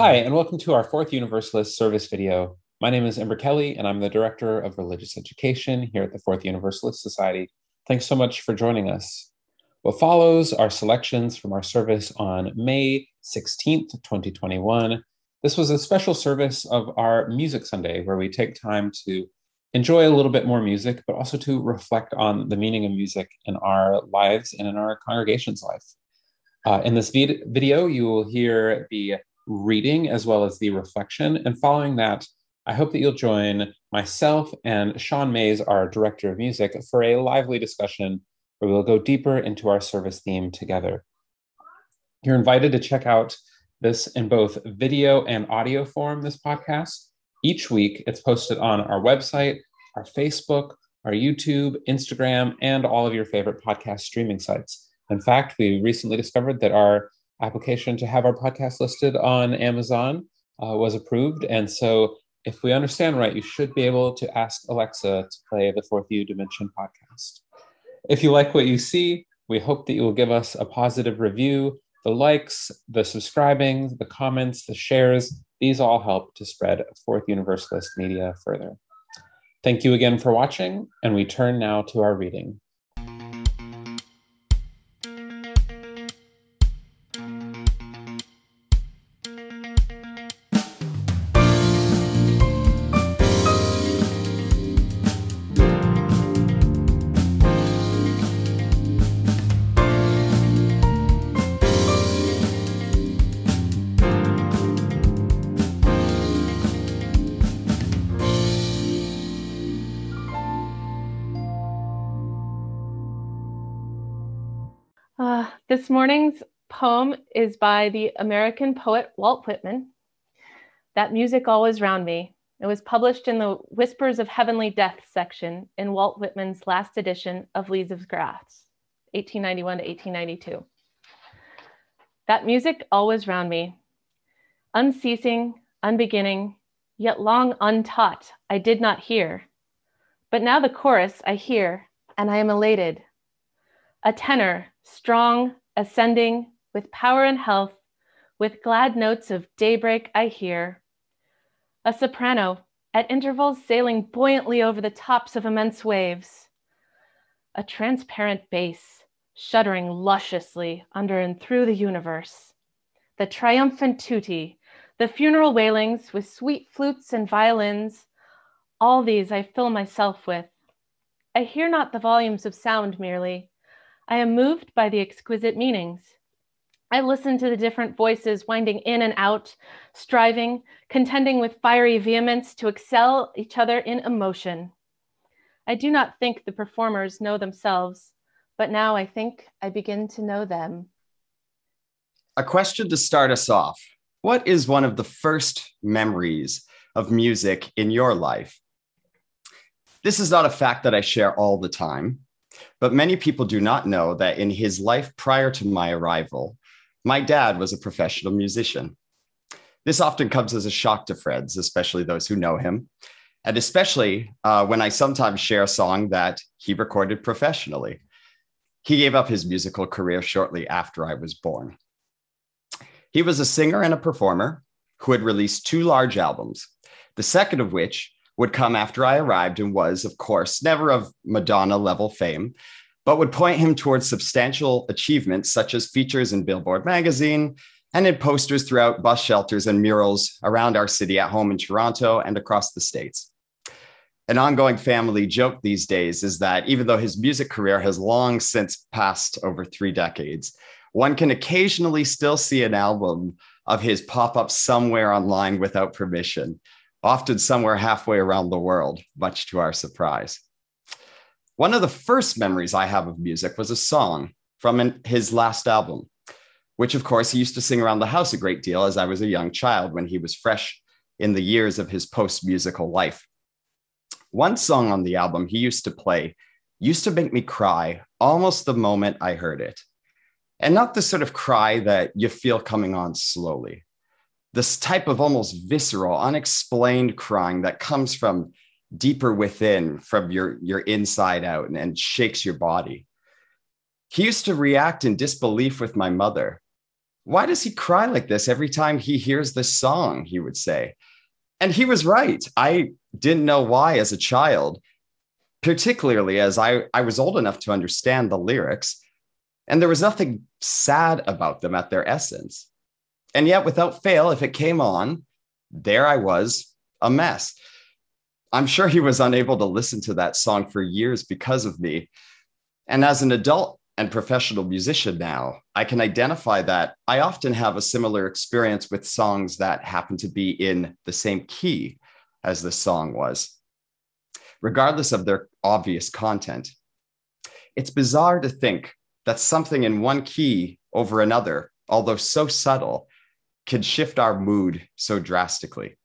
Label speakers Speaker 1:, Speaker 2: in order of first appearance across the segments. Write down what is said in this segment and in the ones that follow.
Speaker 1: Hi, and welcome to our fourth Universalist service video. My name is Ember Kelly, and I'm the Director of Religious Education here at the Fourth Universalist Society. Thanks so much for joining us. What follows are selections from our service on May 16th, 2021. This was a special service of our Music Sunday, where we take time to enjoy a little bit more music, but also to reflect on the meaning of music in our lives and in our congregation's life. Uh, in this vid- video, you will hear the reading as well as the reflection. And following that, I hope that you'll join myself and Sean Mayes, our director of music, for a lively discussion where we'll go deeper into our service theme together. You're invited to check out this in both video and audio form, this podcast. Each week, it's posted on our website, our Facebook, our YouTube, Instagram, and all of your favorite podcast streaming sites. In fact, we recently discovered that our application to have our podcast listed on Amazon uh, was approved. And so, if we understand right, you should be able to ask Alexa to play the Fourth U Dimension podcast. If you like what you see, we hope that you will give us a positive review. The likes, the subscribing, the comments, the shares, these all help to spread Fourth Universalist media further. Thank you again for watching, and we turn now to our reading.
Speaker 2: This morning's poem is by the American poet Walt Whitman. That music always round me. It was published in the Whispers of Heavenly Death section in Walt Whitman's last edition of Leaves of Grass, 1891 to 1892. That music always round me, unceasing, unbeginning, yet long untaught, I did not hear. But now the chorus I hear, and I am elated. A tenor, strong, ascending, with power and health, with glad notes of daybreak I hear. A soprano, at intervals sailing buoyantly over the tops of immense waves. A transparent bass, shuddering lusciously under and through the universe. The triumphant tutti, the funeral wailings with sweet flutes and violins, all these I fill myself with. I hear not the volumes of sound merely, I am moved by the exquisite meanings. I listen to the different voices winding in and out, striving, contending with fiery vehemence to excel each other in emotion. I do not think the performers know themselves, but now I think I begin to know them.
Speaker 3: A question to start us off What is one of the first memories of music in your life? This is not a fact that I share all the time, but many people do not know that in his life prior to my arrival, my dad was a professional musician. This often comes as a shock to friends, especially those who know him, and especially uh, when I sometimes share a song that he recorded professionally. He gave up his musical career shortly after I was born. He was a singer and a performer who had released two large albums, the second of which would come after I arrived and was, of course, never of Madonna level fame, but would point him towards substantial achievements such as features in Billboard magazine and in posters throughout bus shelters and murals around our city at home in Toronto and across the States. An ongoing family joke these days is that even though his music career has long since passed over three decades, one can occasionally still see an album of his pop up somewhere online without permission, often somewhere halfway around the world, much to our surprise. One of the first memories I have of music was a song from his last album, which, of course, he used to sing around the house a great deal as I was a young child when he was fresh in the years of his post musical life. One song on the album he used to play used to make me cry almost the moment I heard it. And not the sort of cry that you feel coming on slowly, this type of almost visceral, unexplained crying that comes from deeper within, from your, your inside out, and, and shakes your body. He used to react in disbelief with my mother Why does he cry like this every time he hears this song? He would say. And he was right. I didn't know why as a child, particularly as I, I was old enough to understand the lyrics. And there was nothing sad about them at their essence. And yet, without fail, if it came on, there I was, a mess. I'm sure he was unable to listen to that song for years because of me. And as an adult and professional musician now, I can identify that I often have a similar experience with songs that happen to be in the same key as the song was, regardless of their obvious content. It's bizarre to think that something in one key over another, although so subtle, can shift our mood so drastically.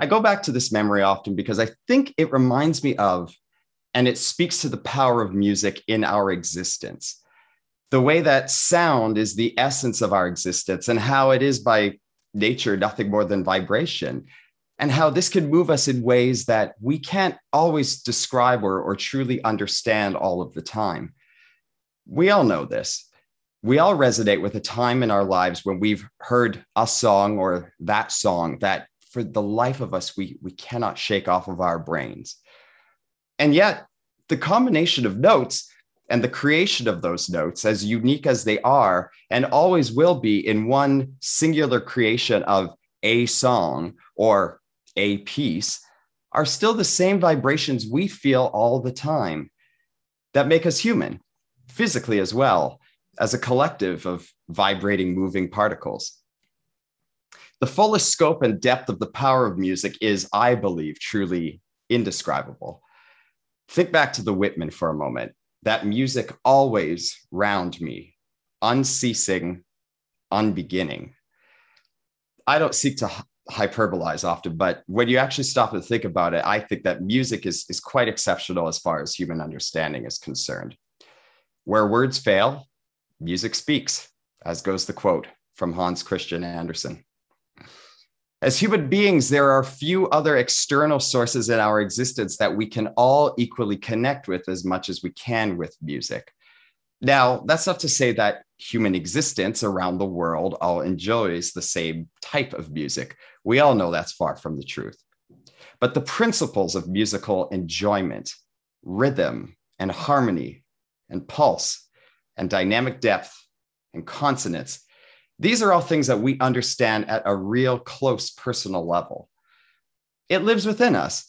Speaker 3: I go back to this memory often because I think it reminds me of, and it speaks to the power of music in our existence. The way that sound is the essence of our existence and how it is by nature nothing more than vibration, and how this can move us in ways that we can't always describe or, or truly understand all of the time. We all know this we all resonate with a time in our lives when we've heard a song or that song that for the life of us we we cannot shake off of our brains. And yet the combination of notes and the creation of those notes as unique as they are and always will be in one singular creation of a song or a piece are still the same vibrations we feel all the time that make us human physically as well as a collective of vibrating, moving particles. The fullest scope and depth of the power of music is, I believe, truly indescribable. Think back to the Whitman for a moment. That music always round me, unceasing, unbeginning. I don't seek to hyperbolize often, but when you actually stop and think about it, I think that music is, is quite exceptional as far as human understanding is concerned. Where words fail, music speaks, as goes the quote from Hans Christian Andersen. As human beings, there are few other external sources in our existence that we can all equally connect with as much as we can with music. Now, that's not to say that human existence around the world all enjoys the same type of music. We all know that's far from the truth. But the principles of musical enjoyment, rhythm, and harmony, and pulse, and dynamic depth and consonance. These are all things that we understand at a real close personal level. It lives within us.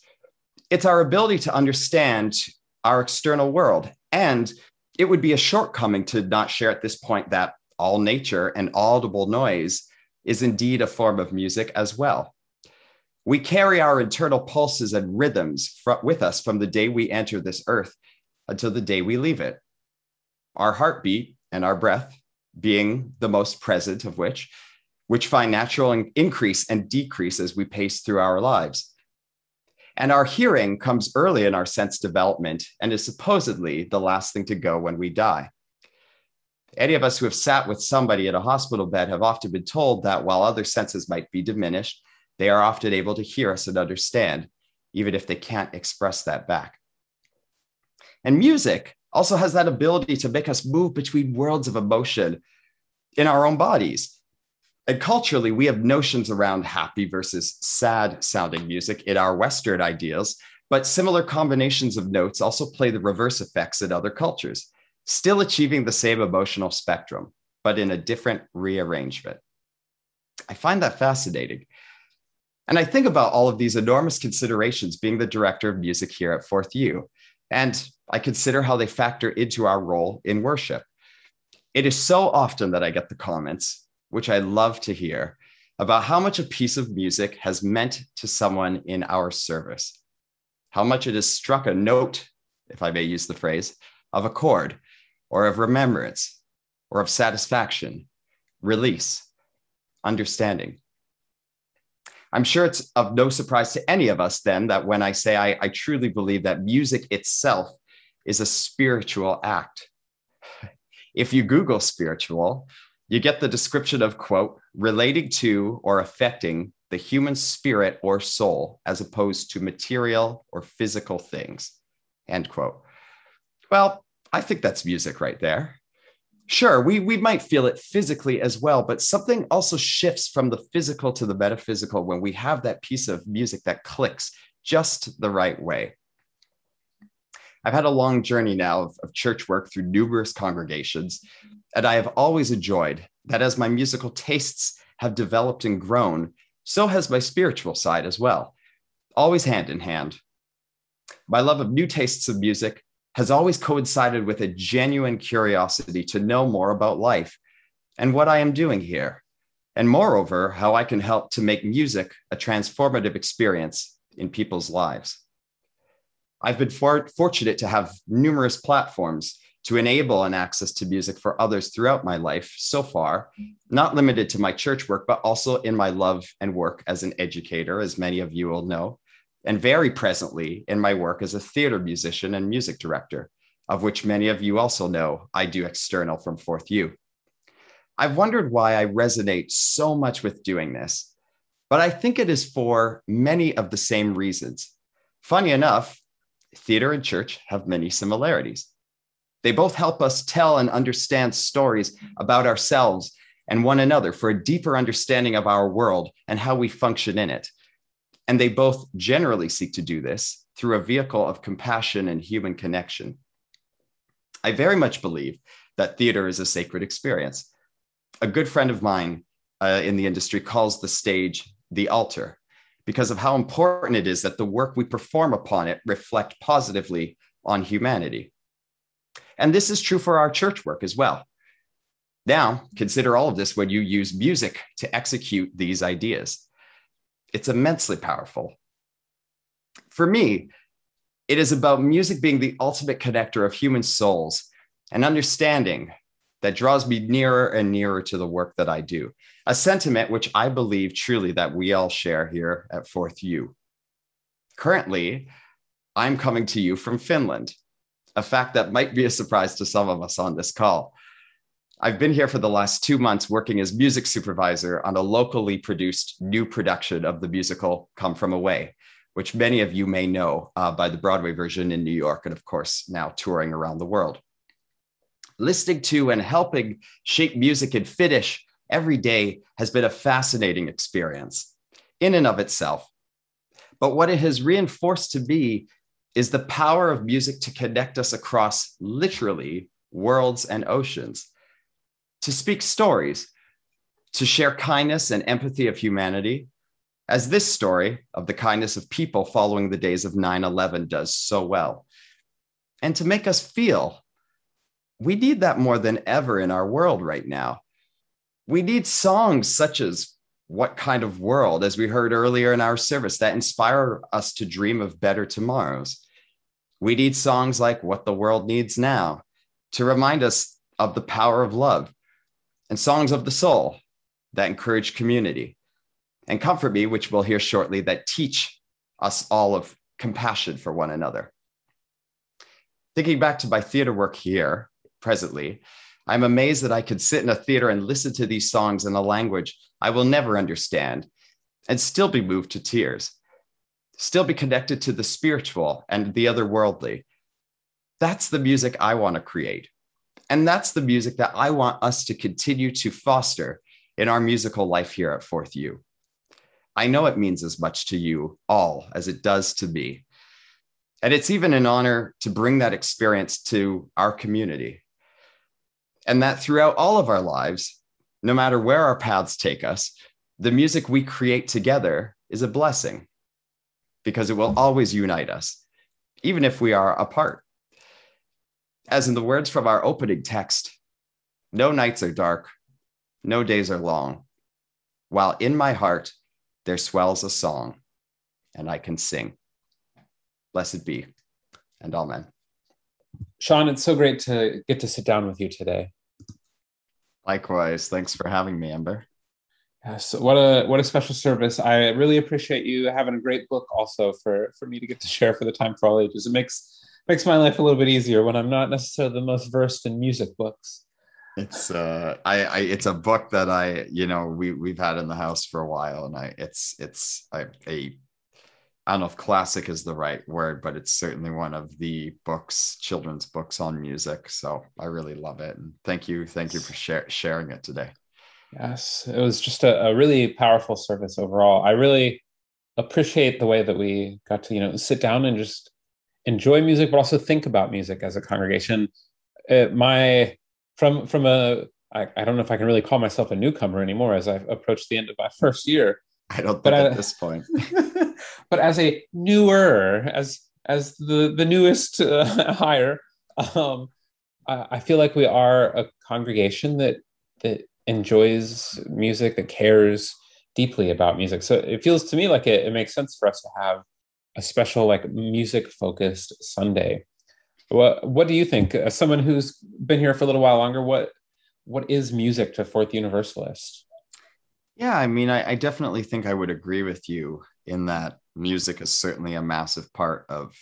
Speaker 3: It's our ability to understand our external world. And it would be a shortcoming to not share at this point that all nature and audible noise is indeed a form of music as well. We carry our internal pulses and rhythms fr- with us from the day we enter this earth until the day we leave it our heartbeat and our breath being the most present of which, which find natural increase and decrease as we pace through our lives. And our hearing comes early in our sense development and is supposedly the last thing to go when we die. Any of us who have sat with somebody at a hospital bed have often been told that while other senses might be diminished, they are often able to hear us and understand, even if they can't express that back. And music also has that ability to make us move between worlds of emotion in our own bodies. And culturally, we have notions around happy versus sad sounding music in our Western ideals, but similar combinations of notes also play the reverse effects in other cultures, still achieving the same emotional spectrum, but in a different rearrangement. I find that fascinating. And I think about all of these enormous considerations being the director of music here at Fourth U. And I consider how they factor into our role in worship. It is so often that I get the comments, which I love to hear, about how much a piece of music has meant to someone in our service, how much it has struck a note, if I may use the phrase, of a chord, or of remembrance, or of satisfaction, release, understanding. I'm sure it's of no surprise to any of us then that when I say I, I truly believe that music itself is a spiritual act. If you Google spiritual, you get the description of, quote, relating to or affecting the human spirit or soul as opposed to material or physical things, end quote. Well, I think that's music right there. Sure, we, we might feel it physically as well, but something also shifts from the physical to the metaphysical when we have that piece of music that clicks just the right way. I've had a long journey now of, of church work through numerous congregations, and I have always enjoyed that as my musical tastes have developed and grown, so has my spiritual side as well, always hand in hand. My love of new tastes of music has always coincided with a genuine curiosity to know more about life and what I am doing here, and moreover, how I can help to make music a transformative experience in people's lives. I've been for- fortunate to have numerous platforms to enable an access to music for others throughout my life so far, not limited to my church work, but also in my love and work as an educator, as many of you will know, and very presently in my work as a theater musician and music director, of which many of you also know I do external from Fourth U. I've wondered why I resonate so much with doing this, but I think it is for many of the same reasons. Funny enough, theater and church have many similarities. They both help us tell and understand stories about ourselves and one another for a deeper understanding of our world and how we function in it. And they both generally seek to do this through a vehicle of compassion and human connection. I very much believe that theater is a sacred experience. A good friend of mine uh, in the industry calls the stage the altar because of how important it is that the work we perform upon it reflect positively on humanity. And this is true for our church work as well. Now, consider all of this when you use music to execute these ideas. It's immensely powerful. For me, it is about music being the ultimate connector of human souls and understanding that draws me nearer and nearer to the work that I do. A sentiment which I believe truly that we all share here at Fourth U. Currently, I'm coming to you from Finland, a fact that might be a surprise to some of us on this call. I've been here for the last two months working as music supervisor on a locally produced new production of the musical Come From Away, which many of you may know uh, by the Broadway version in New York, and of course, now touring around the world listening to and helping shape music in Finnish every day has been a fascinating experience in and of itself. But what it has reinforced to me is the power of music to connect us across literally worlds and oceans, to speak stories, to share kindness and empathy of humanity, as this story of the kindness of people following the days of 9 11 does so well, and to make us feel we need that more than ever in our world right now. We need songs such as What Kind of World, as we heard earlier in our service, that inspire us to dream of better tomorrows. We need songs like What the World Needs Now to remind us of the power of love, and songs of the soul that encourage community, and Comfort Me, which we'll hear shortly, that teach us all of compassion for one another. Thinking back to my theater work here, presently, I'm amazed that I could sit in a theater and listen to these songs in a language I will never understand and still be moved to tears, still be connected to the spiritual and the otherworldly. That's the music I want to create. And that's the music that I want us to continue to foster in our musical life here at Fourth U. I know it means as much to you all as it does to me. And it's even an honor to bring that experience to our community and that throughout all of our lives, no matter where our paths take us, the music we create together is a blessing because it will always unite us, even if we are apart. As in the words from our opening text, no nights are dark, no days are long, while in my heart there swells a song, and I can sing. Blessed be, and amen.
Speaker 1: Sean, it's so great to get to sit down with you today.
Speaker 3: Likewise. Thanks for having me, Amber.
Speaker 1: Yes, what a what a special service. I really appreciate you having a great book also for for me to get to share for the time for all ages. It makes makes my life a little bit easier when I'm not necessarily the most versed in music books.
Speaker 3: It's uh I, I it's a book that I, you know, we we've had in the house for a while and I it's it's I, a I don't know if classic is the right word, but it's certainly one of the books, children's books on music. So I really love it. And thank you. Thank you for share, sharing it today.
Speaker 1: Yes, it was just a, a, really powerful service overall. I really appreciate the way that we got to, you know, sit down and just enjoy music, but also think about music as a congregation. It, my from from a I, I don't know if I can really call myself a newcomer anymore as I've approached the end of my first year.
Speaker 3: I don't but at this point.
Speaker 1: but as a newer, as as the the newest uh, hire, um, I, I feel like we are a congregation that that enjoys music, that cares deeply about music. So it feels to me like it, it makes sense for us to have a special like music focused Sunday. What what do you think? As someone who's been here for a little while longer, what what is music to Fourth Universalist?
Speaker 3: Yeah, I mean, I, I, definitely think I would agree with you in that music is certainly a massive part of,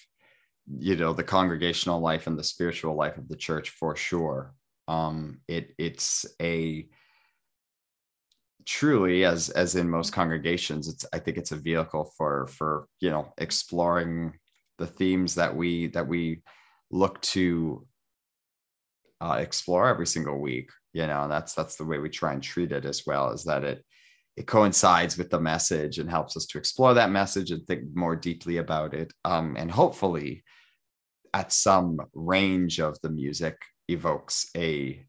Speaker 3: you know, the congregational life and the spiritual life of the church for sure. Um, it it's a truly as as in most congregations, it's I think it's a vehicle for for you know exploring the themes that we that we look to uh, explore every single week you know that's that's the way we try and treat it as well is that it it coincides with the message and helps us to explore that message and think more deeply about it. Um, and hopefully, at some range of the music, evokes a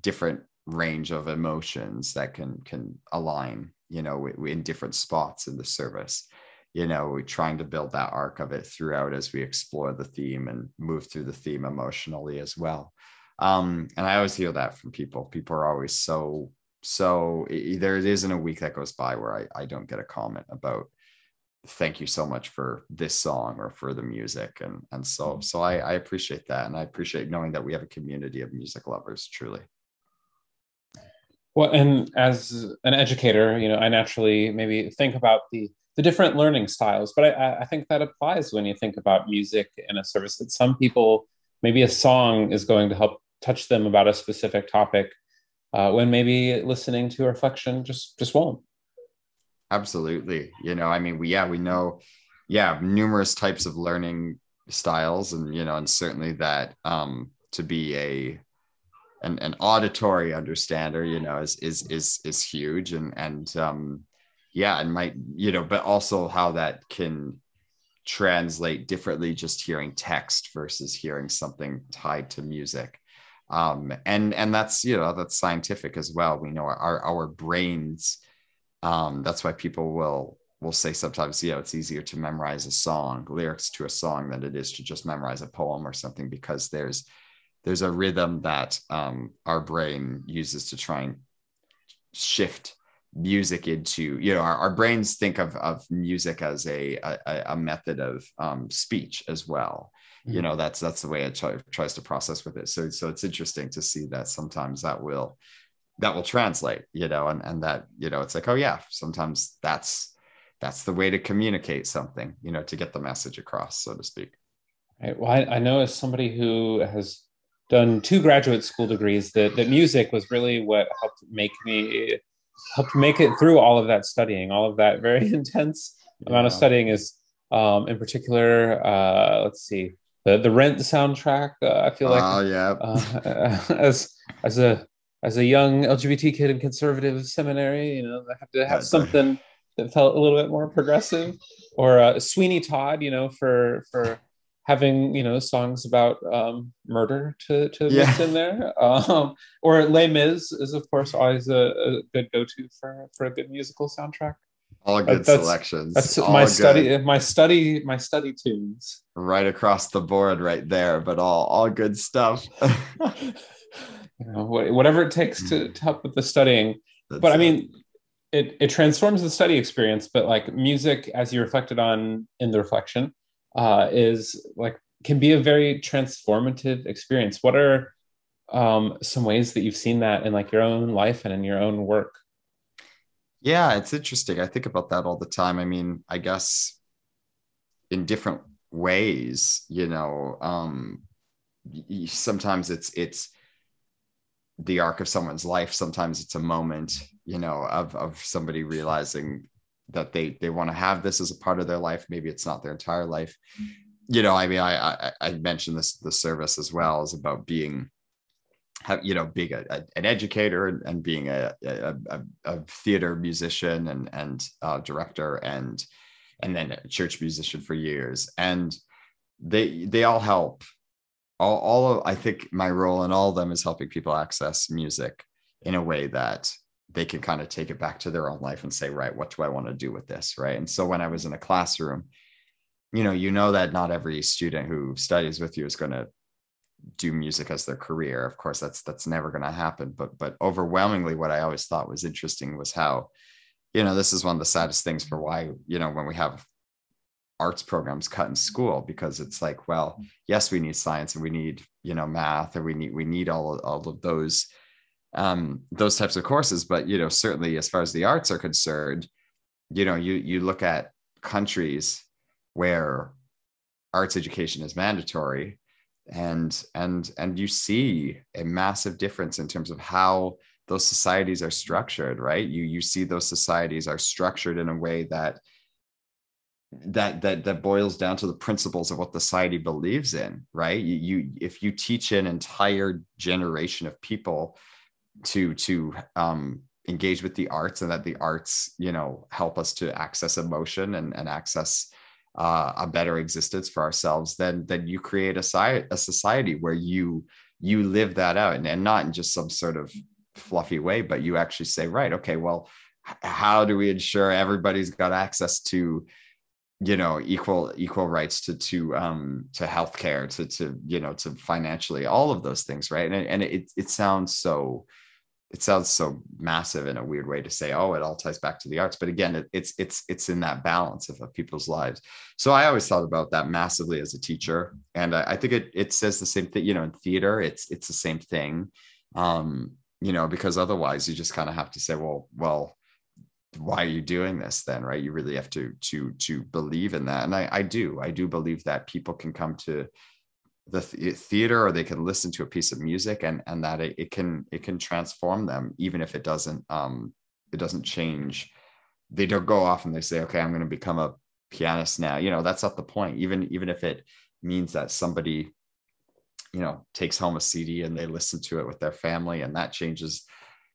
Speaker 3: different range of emotions that can can align, you know, in different spots in the service. You know, we're trying to build that arc of it throughout as we explore the theme and move through the theme emotionally as well. Um, and I always hear that from people. People are always so so there isn't a week that goes by where I, I don't get a comment about thank you so much for this song or for the music and and so mm-hmm. so I, I appreciate that and I appreciate knowing that we have a community of music lovers truly.
Speaker 1: Well, and as an educator, you know, I naturally maybe think about the the different learning styles, but I, I think that applies when you think about music in a service. That some people maybe a song is going to help touch them about a specific topic uh, when maybe listening to reflection just just won't.
Speaker 3: Absolutely. You know i mean we yeah we know yeah numerous types of learning styles and you know and certainly that um to be a an, an auditory understander you know is is is is huge and and um yeah and might you know but also how that can translate differently just hearing text versus hearing something tied to music um, and and that's you know that's scientific as well. We know our our brains um, that's why people will will say sometimes you know it's easier to memorize a song lyrics to a song than it is to just memorize a poem or something because there's there's a rhythm that um, our brain uses to try and shift music into you know our, our brains think of of music as a a, a method of um, speech as well. You mm-hmm. know that's that's the way it try, tries to process with it. So so it's interesting to see that sometimes that will that will translate you know and and that you know it's like oh yeah sometimes that's that's the way to communicate something you know to get the message across so to speak.
Speaker 1: Right. Well i, I know as somebody who has done two graduate school degrees that that music was really what helped make me helped make it through all of that studying all of that very intense yeah. amount of studying is um, in particular uh, let's see the the Rent soundtrack. Uh, I feel like,
Speaker 3: oh yeah,
Speaker 1: uh, as as a as a young LGBT kid in conservative seminary, you know, I have to have something that felt a little bit more progressive. Or uh, Sweeney Todd, you know, for for having you know songs about um, murder to to yeah. mix in there. Um, or Les Mis is of course always a, a good go to for for a good musical soundtrack.
Speaker 3: All good that's, selections.
Speaker 1: That's
Speaker 3: all
Speaker 1: my good. study. My study. My study tunes.
Speaker 3: Right across the board, right there. But all all good stuff.
Speaker 1: you know, whatever it takes to, to help with the studying. That's but I mean, it it transforms the study experience. But like music, as you reflected on in the reflection, uh, is like can be a very transformative experience. What are um, some ways that you've seen that in like your own life and in your own work?
Speaker 3: Yeah, it's interesting. I think about that all the time. I mean, I guess in different ways, you know, um, sometimes it's it's the arc of someone's life. Sometimes it's a moment, you know, of of somebody realizing that they they want to have this as a part of their life. Maybe it's not their entire life. You know i mean i i, I mentioned this the service as well is about being have you know being a, a, an educator and, and being a, a, a, theater musician and and uh, director and and then a church musician for years. And they they all help. All, all of i think my role in all of them is helping people access music in a way that they can kind of take it back to their own life and say right what do i want to do with this? Right? And so when i was in a classroom you know you know that not every student who studies with you is going to do music as their career. Of course that's that's never going to happen but but overwhelmingly what i always thought was interesting was how you know this is one of the saddest things for why you know when we have arts programs cut in school because it's like well yes we need science and we need you know math and we need we need all, all of those um those types of courses but you know certainly as far as the arts are concerned you know you you look at countries where arts education is mandatory and and and you see a massive difference in terms of how those societies are structured right? You you see those societies are structured in a way that that that that boils down to the principles of what the society believes in right? You, you if you teach an entire generation of people to to um engage with the arts and that the arts you know help us to access emotion and, and access uh, a better existence for ourselves then then you create a, society, a society where you you live that out. And, and not in just some sort of fluffy way but you actually say right okay well how do we ensure everybody's got access to you know equal equal rights to to um to healthcare to to you know to financially all of those things right? And, and it it sounds so it sounds so massive in a weird way to say oh it all ties back to the arts. But again it, it's it's it's in that balance of, of, people's lives. So i always thought about that massively as a teacher. And i, I think it it says the same thing you know in theater it's it's the same thing. Um you know because otherwise you just kind of have to say well well why are you doing this then? Right? You really have to to to believe in that. And i i do i do believe that people can come to the theater or they can listen to a piece of music and and that it, it can it can transform them even if it doesn't um it doesn't change. They don't go off and they say okay i'm going to become a pianist now. You know that's not the point. Even even if it means that somebody you know takes home a cd and they listen to it with their family and that changes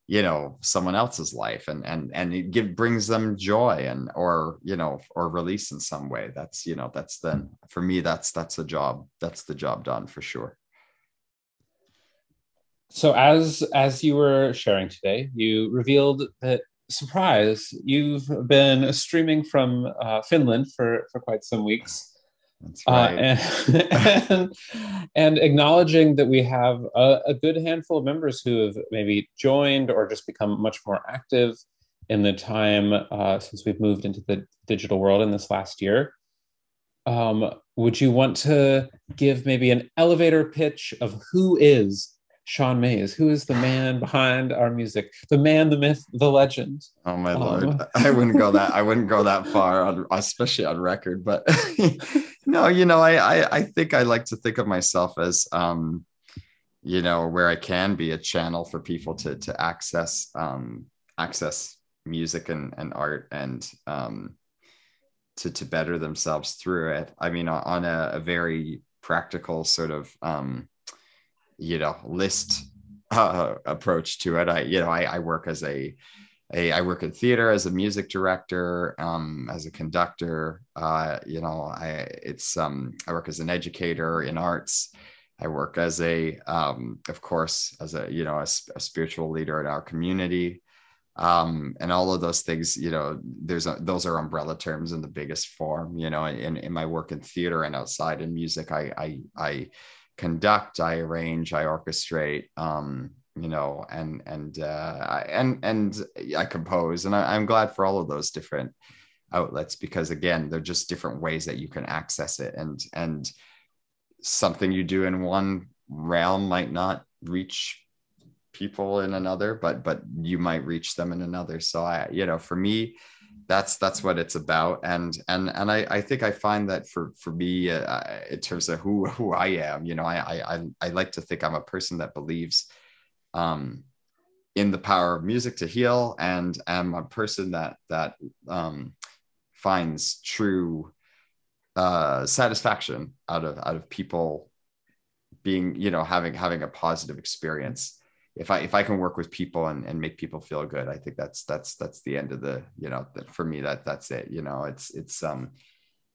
Speaker 3: you know someone else's life and and and it give, brings them joy and or you know or release in some way. That's you know that's then for me that's that's a job that's the job done for sure.
Speaker 1: So as as you were sharing today you revealed that surprise you've been streaming from uh, finland for for quite some weeks
Speaker 3: that's uh, right.
Speaker 1: Uh, and, and, and, acknowledging that we have a, a, good handful of members who have maybe joined or just become much more active in the time uh, since we've moved into the digital world in this last year. Um, would you want to give maybe an elevator pitch of who is Sean Mayes, who is the man behind our music, the man, the myth, the legend.
Speaker 3: Oh my um, lord, I wouldn't go that I wouldn't go that far, on, especially on record. But no, you know, I, I I think I like to think of myself as um, you know, where I can be a channel for people to to access um, access music and and art and um, to to better themselves through it. I mean, on a, a very practical sort of um you know list uh, approach to it. I you know I, I work as a a, I work in theater as a music director, um, as a conductor. Uh, you know, I it's um, I work as an educator in arts. I work as a, um, of course, as a you know a, a spiritual leader in our community, um, and all of those things. You know, there's a, those are umbrella terms in the biggest form. You know, in, in my work in theater and outside in music, I I I conduct, I arrange, I orchestrate, um, you know, and and uh, and and I compose, and I, I'm glad for all of those different outlets because again, they're just different ways that you can access it, and and something you do in one realm might not reach people in another but but you might reach them in another. So i you know for me that's that's what it's about. And and and i i think i find that for for me uh, in terms of who who i am you know I, I i like to think i'm a person that believes um in the power of music to heal and am a person that that um finds true uh, satisfaction out of out of people being you know having having a positive experience if i if i can work with people and, and make people feel good i think that's that's that's the end of the you know for me that that's it you know it's it's um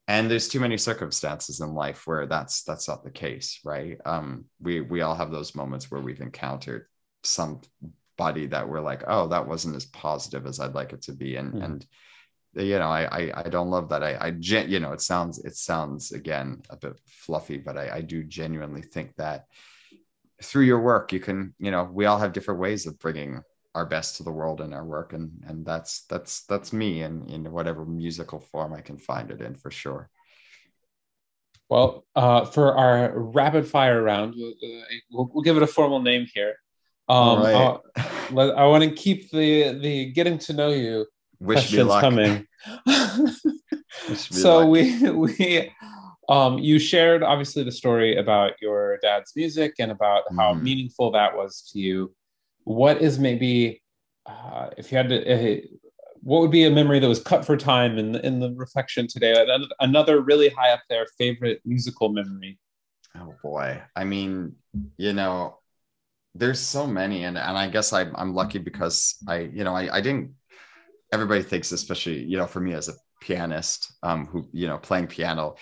Speaker 3: and there's too many circumstances in life where that's that's not the case right um we we all have those moments where we've encountered somebody that we're like oh that wasn't as positive as i'd like it to be and mm. and you know I, I, I don't love that i i you know it sounds it sounds again a bit fluffy but i i do genuinely think that through your work you can you know we all have different ways of bringing our best to the world in our work and and that's that's that's me and in whatever musical form i can find it in for sure.
Speaker 1: Well uh, for our rapid fire round we'll, we'll, give it a formal name here. Um, right. i want to keep the the getting to know you Wish questions coming. So we we um, you shared obviously the story about your dad's music and about how mm. meaningful that was to you. What is maybe uh, if you had to uh, what would be a memory that was cut for time in the, in the reflection today? Another really high up there favorite musical memory.
Speaker 3: Oh boy. I mean you know there's so many and, and i guess I, i'm lucky because i you know I, I didn't everybody thinks especially you know for me as a pianist um who you know playing piano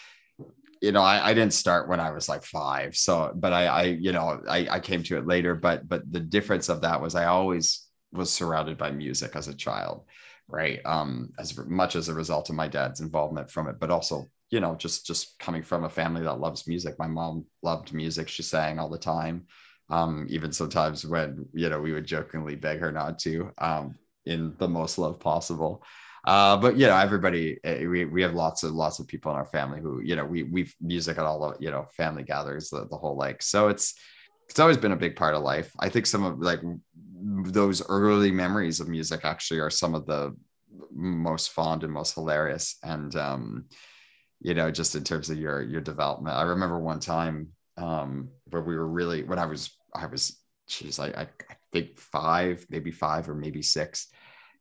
Speaker 3: you know, I, I didn't start when I was like five. So, but I, I, you know, I, I came to it later. But, but the difference of that was I always was surrounded by music as a child, right? Um, as much as a result of my dad's involvement from it, but also, you know, just just coming from a family that loves music. My mom loved music; she sang all the time. Um, even sometimes when you know we would jokingly beg her not to, um, in the most love possible. Uh, but you know, everybody eh, we, we have lots of lots of people in our family who you know we we've music at all the you know family gatherings the, the whole like so it's it's always been a big part of life. I think some of like those early memories of music actually are some of the most fond and most hilarious and um you know just in terms of your your development i remember one time um where we were really when i was i was she's like I, I think five maybe five or maybe six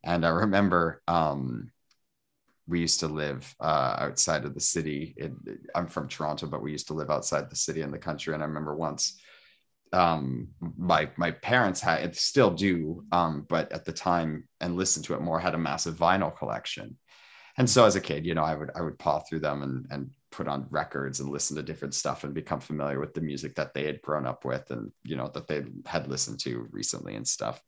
Speaker 3: and I remember um, we used to live uh, outside of the city. It, I'm from Toronto, but we used to live outside the city in the country. And I remember once um, my my parents had it still do, um, but at the time and listen to it more had a massive vinyl collection. And so as a kid, you know, I would I would paw through them and and put on records and listen to different stuff and become familiar with the music that they had grown up with and you know that they had listened to recently and stuff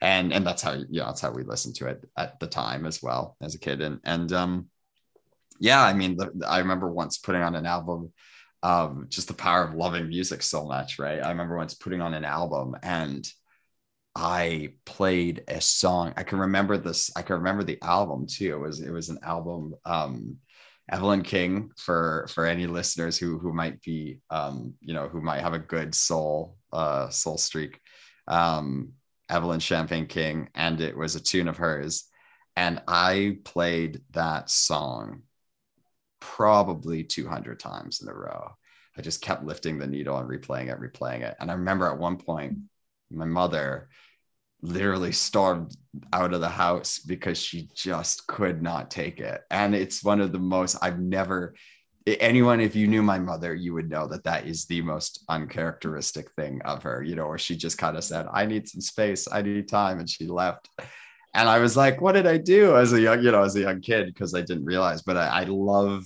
Speaker 3: and and that's how you know that's how we listened to it at the time as well as a kid and and um yeah i mean the, i remember once putting on an album um just the power of loving music so much right i remember once putting on an album and I played a song. I can remember this. I can remember the album too. It was it was an album um, Evelyn King for for any listeners who who might be um, you know who might have a good soul uh, soul streak. Um, Evelyn Champagne King, and it was a tune of hers, and I played that song probably 200 times in a row. I just kept lifting the needle and replaying it, replaying it. And I remember at one point, my mother literally stormed out of the house because she just could not take it. And it's one of the most, I've never, anyone, if you knew my mother, you would know that that is the most uncharacteristic thing of her, you know, where she just kind of said, I need some space, I need time. And she left. And I was like, what did I do as a young, you know, as a young kid? Because I didn't realize, but I, I love,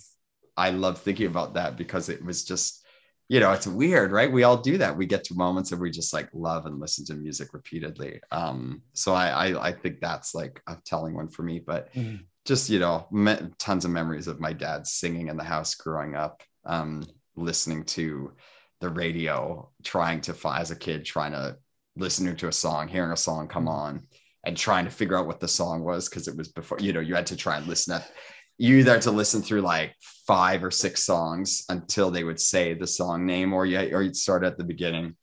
Speaker 3: I love thinking about that because it was just, you know, it's weird, right? We all do that. We get to moments and we just like love and listen to music repeatedly. Um, so I, I, I think that's like a telling one for me. But mm. just you know, me- tons of memories of my dad singing in the house growing up, um, listening to the radio, trying to find as a kid, trying to listening to a song, hearing a song come mm. on, and trying to figure out what the song was because it was before. You know, you had to try and listen at you either had to listen through like five or six songs until they would say the song name or you or you'd start at the beginning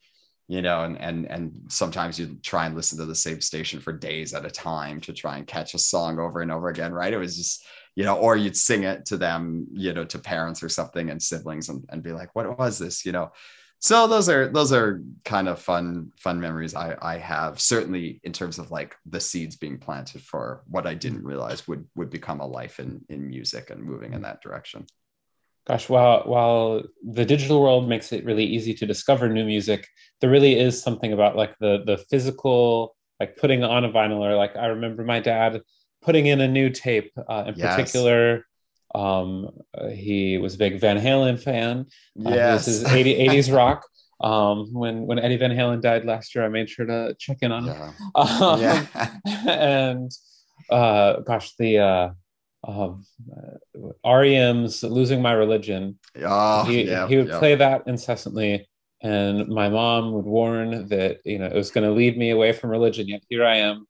Speaker 3: you know and and and sometimes you'd try and listen to the same station for days at a time to try and catch a song over and over again right? It was just you know or you'd sing it to them you know to parents or something and siblings and, and be like what was this? You know so those are those are kind of fun fun memories I I have certainly in terms of like the seeds being planted for what I didn't realize would would become a life in in music and moving in that direction.
Speaker 1: Gosh, while while the digital world makes it really easy to discover new music, there really is something about like the the physical like putting on a vinyl or like I remember my dad putting in a new tape uh, in yes. particular um, uh, he was a big Van Halen fan.
Speaker 3: Uh.
Speaker 1: This is 80, 80s rock. Um, when when Eddie Van Halen died last year, I made sure to check in on him. Yeah. Um, yeah. and uh, gosh, the uh, um, uh, REM's "Losing My Religion."
Speaker 3: Oh,
Speaker 1: he,
Speaker 3: yeah,
Speaker 1: he would
Speaker 3: yeah.
Speaker 1: play that incessantly, and my mom would warn that you know it was going to lead me away from religion. Yet here I am,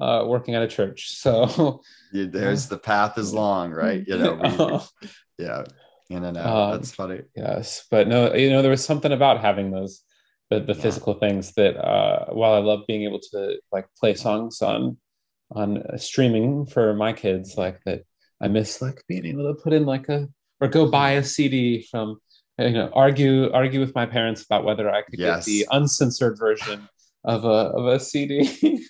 Speaker 1: uh, working at a church. So
Speaker 3: there's the path is long, right? You know, we, yeah, in and out. Um, That's funny.
Speaker 1: Yes, but no, you know, there was something about having those the, the yeah. physical things that uh, while I love being able to like play songs on on streaming for my kids, like that, I miss like being able to put in like a or go buy a CD from you know argue argue with my parents about whether I could yes. get the uncensored version of a of a CD.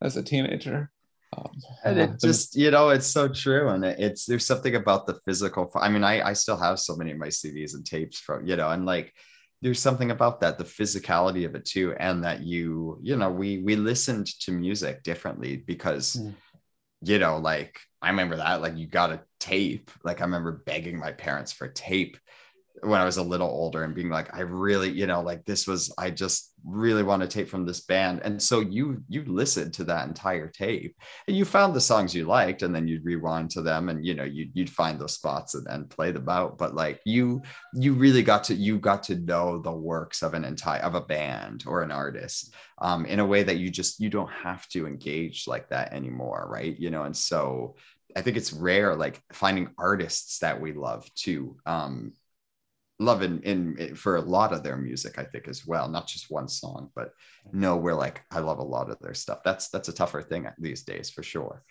Speaker 1: as a teenager. Um,
Speaker 3: and it just you know it's so true and it's there's something about the physical i mean i i still have so many of my cds and tapes from you know and like there's something about that the physicality of it too and that you you know we we listened to music differently because mm. you know like i remember that like you got a tape like i remember begging my parents for tape when I was a little older and being like, I really, you know, like this was, I just really want to tape from this band. And so you, you listened to that entire tape and you found the songs you liked and then you'd rewind to them and, you know, you'd, you'd find those spots and, and play them out. But like you, you really got to, you got to know the works of an entire, of a band or an artist um, in a way that you just, you don't have to engage like that anymore. Right. You know, and so I think it's rare, like finding artists that we love too. Um, love in, in for a lot of their music i think as well not just one song but no we're like i love a lot of their stuff. That's that's a tougher thing these days for sure.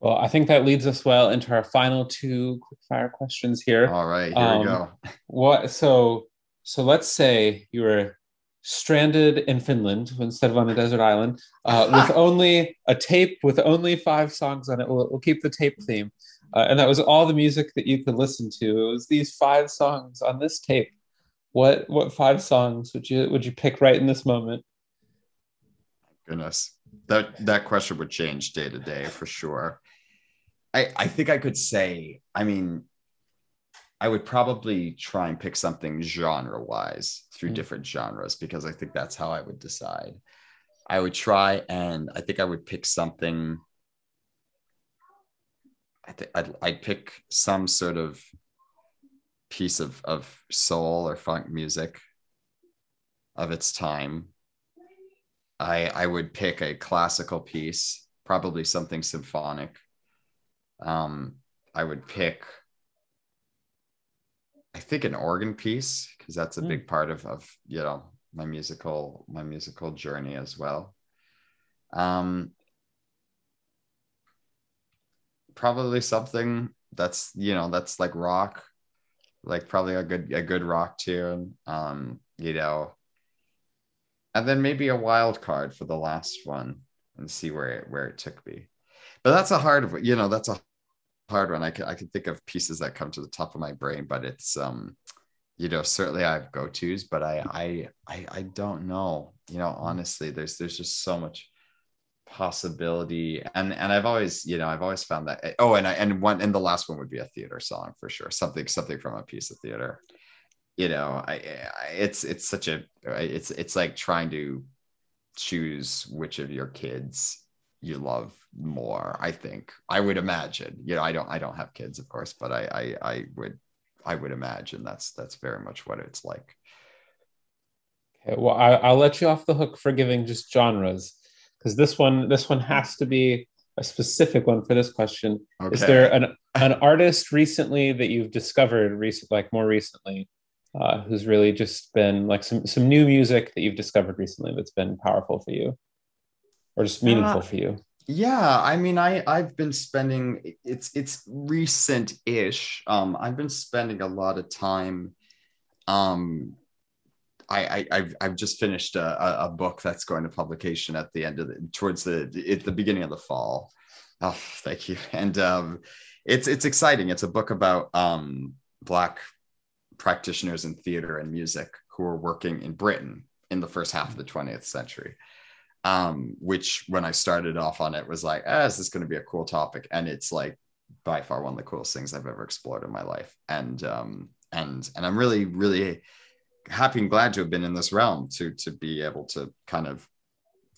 Speaker 1: Well i think that leads us well into our final two quick fire questions here.
Speaker 3: All right here um, we go.
Speaker 1: what so so let's say you were stranded in finland instead of on a desert island uh, with only a tape with only five songs on it. We'll, we'll keep the tape theme uh, and that was all the music that you could listen to. It was these five songs on this tape. What what five songs would you would you pick right in this moment?
Speaker 3: Goodness, that that question would change day to day for sure. I I think I could say. I mean, I would probably try and pick something genre wise through mm. different genres because I think that's how I would decide. I would try and I think I would pick something I think I'd, I'd pick some sort of piece of, of soul or funk music of its time. I, I would pick a classical piece, probably something symphonic. Um, I would pick, I think, an organ piece because that's a mm. big part of, of you know my musical my musical journey as well. Um, probably something that's you know that's like rock like probably a good a good rock tune um you know. And then maybe a wild card for the last one and see where it where it took me. But that's a hard you know that's a hard one. I can i can think of pieces that come to the top of my brain but it's um you know certainly i have go-to's but i i i, I don't know. You know honestly there's there's just so much possibility. And and i've always you know i've always found that eh, oh and I, and one and the last one would be a theater song for sure something something from a piece of theater. You know I, I it's it's such a it's it's like trying to choose which of your kids you love more i think. I would imagine you know i don't i don't have kids of course but i i, I would i would imagine that's that's very much what it's like.
Speaker 1: Okay well I, i'll let you off the hook for giving just genres because this one this one has to be a specific one for this question. Okay. Is there an an artist recently that you've discovered recent like more recently uh, who's really just been like some some new music that you've discovered recently that's been powerful for you or just meaningful uh, for you?
Speaker 3: Yeah, I mean, I I've been spending it's it's recent-ish. Um, I've been spending a lot of time um, I, I have I've just finished a, a book that's going to publication at the end of the towards the at the beginning of the fall. Oh, thank you. And um, it's it's exciting. It's a book about um, black practitioners in theater and music who were working in Britain in the first half of the 20th century. Um, which when I started off on it was like, ah, is this going to be a cool topic? And it's like by far one of the coolest things I've ever explored in my life. And um, and and I'm really really happy and glad to have been in this realm to to be able to kind of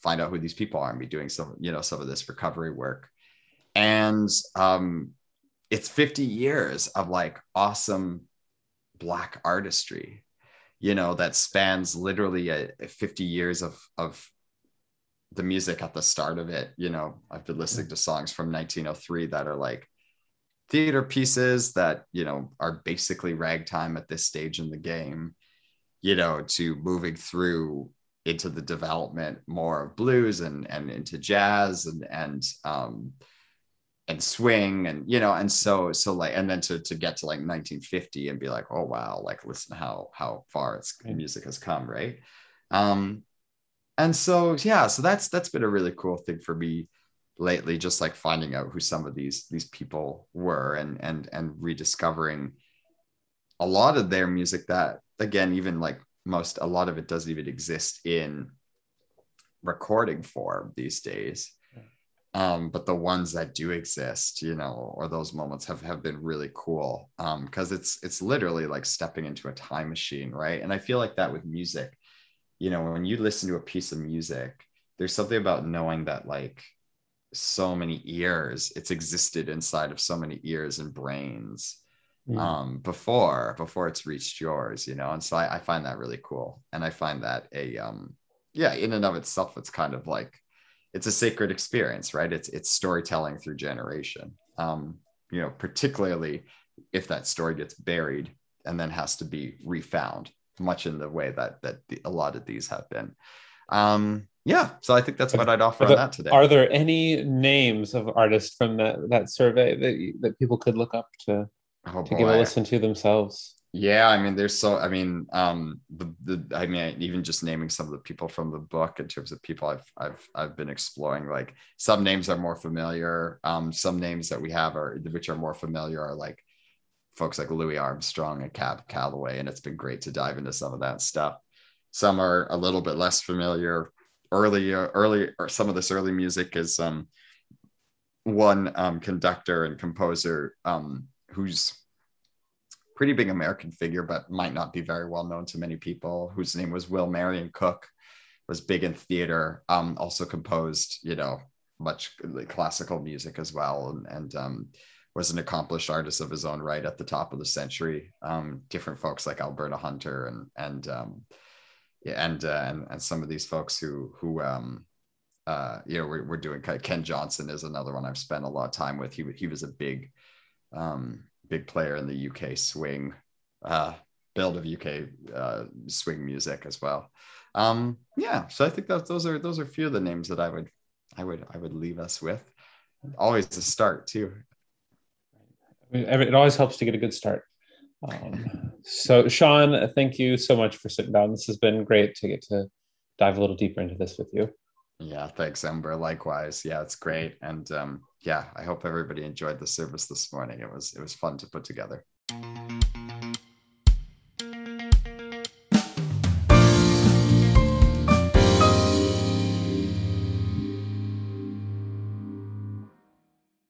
Speaker 3: find out who these people are and be doing some you know some of this recovery work. And um it's 50 years of like awesome black artistry you know that spans literally a, a 50 years of of the music at the start of it. You know i've been listening to songs from 1903 that are like theater pieces that you know are basically ragtime at this stage in the game you know to moving through into the development more of blues and and into jazz and and um and swing and you know and so so like and then to to get to like 1950 and be like oh wow like listen how how far its music has come right? Um and so yeah so that's that's been a really cool thing for me lately just like finding out who some of these these people were and and and rediscovering a lot of their music that again even like most a lot of it doesn't even exist in recording form these days. Um, but the ones that do exist you know or those moments have have been really cool. Um because it's it's literally like stepping into a time machine right? And i feel like that with music you know when you listen to a piece of music there's something about knowing that like so many ears it's existed inside of so many ears and brains mm. um before before it's reached yours you know and so I, I find that really cool and i find that a um yeah in and of itself it's kind of like it's a sacred experience, right? It's it's storytelling through generation. Um, you know, particularly if that story gets buried and then has to be refound, much in the way that that the, a lot of these have been. Um, yeah, so I think that's what I'd offer on that today.
Speaker 1: Are there any names of artists from that that survey that that people could look up to oh, to boy. give a listen to themselves?
Speaker 3: Yeah, I mean, there's so I mean, um, the the I mean, even just naming some of the people from the book in terms of people I've I've I've been exploring. Like some names are more familiar. Um, some names that we have are which are more familiar are like folks like Louis Armstrong and Cab Calloway, and it's been great to dive into some of that stuff. Some are a little bit less familiar. Early, uh, early, or some of this early music is um one um conductor and composer um who's pretty big American figure, but might not be very well known to many people, whose name was Will Marion Cook, was big in theater, um, also composed, you know, much classical music as well, and, and um, was an accomplished artist of his own right at the top of the century. Um, different folks like Alberta Hunter and and um, and, uh, and and some of these folks who who um, uh, you know we're, we're doing Ken Johnson is another one I've spent a lot of time with. He he was a big um, big player in the UK swing uh, build of UK uh, swing music as well. Um, yeah, so I think that those are those are a few of the names that I would I would I would leave us with. Always a start too.
Speaker 1: It always helps to get a good start. Um, so Sean, thank you so much for sitting down. This has been great to get to dive a little deeper into this with you.
Speaker 3: Yeah, thanks, Ember. Likewise. Yeah, it's great. And um, yeah, I hope everybody enjoyed the service this morning. It was it was fun to put together.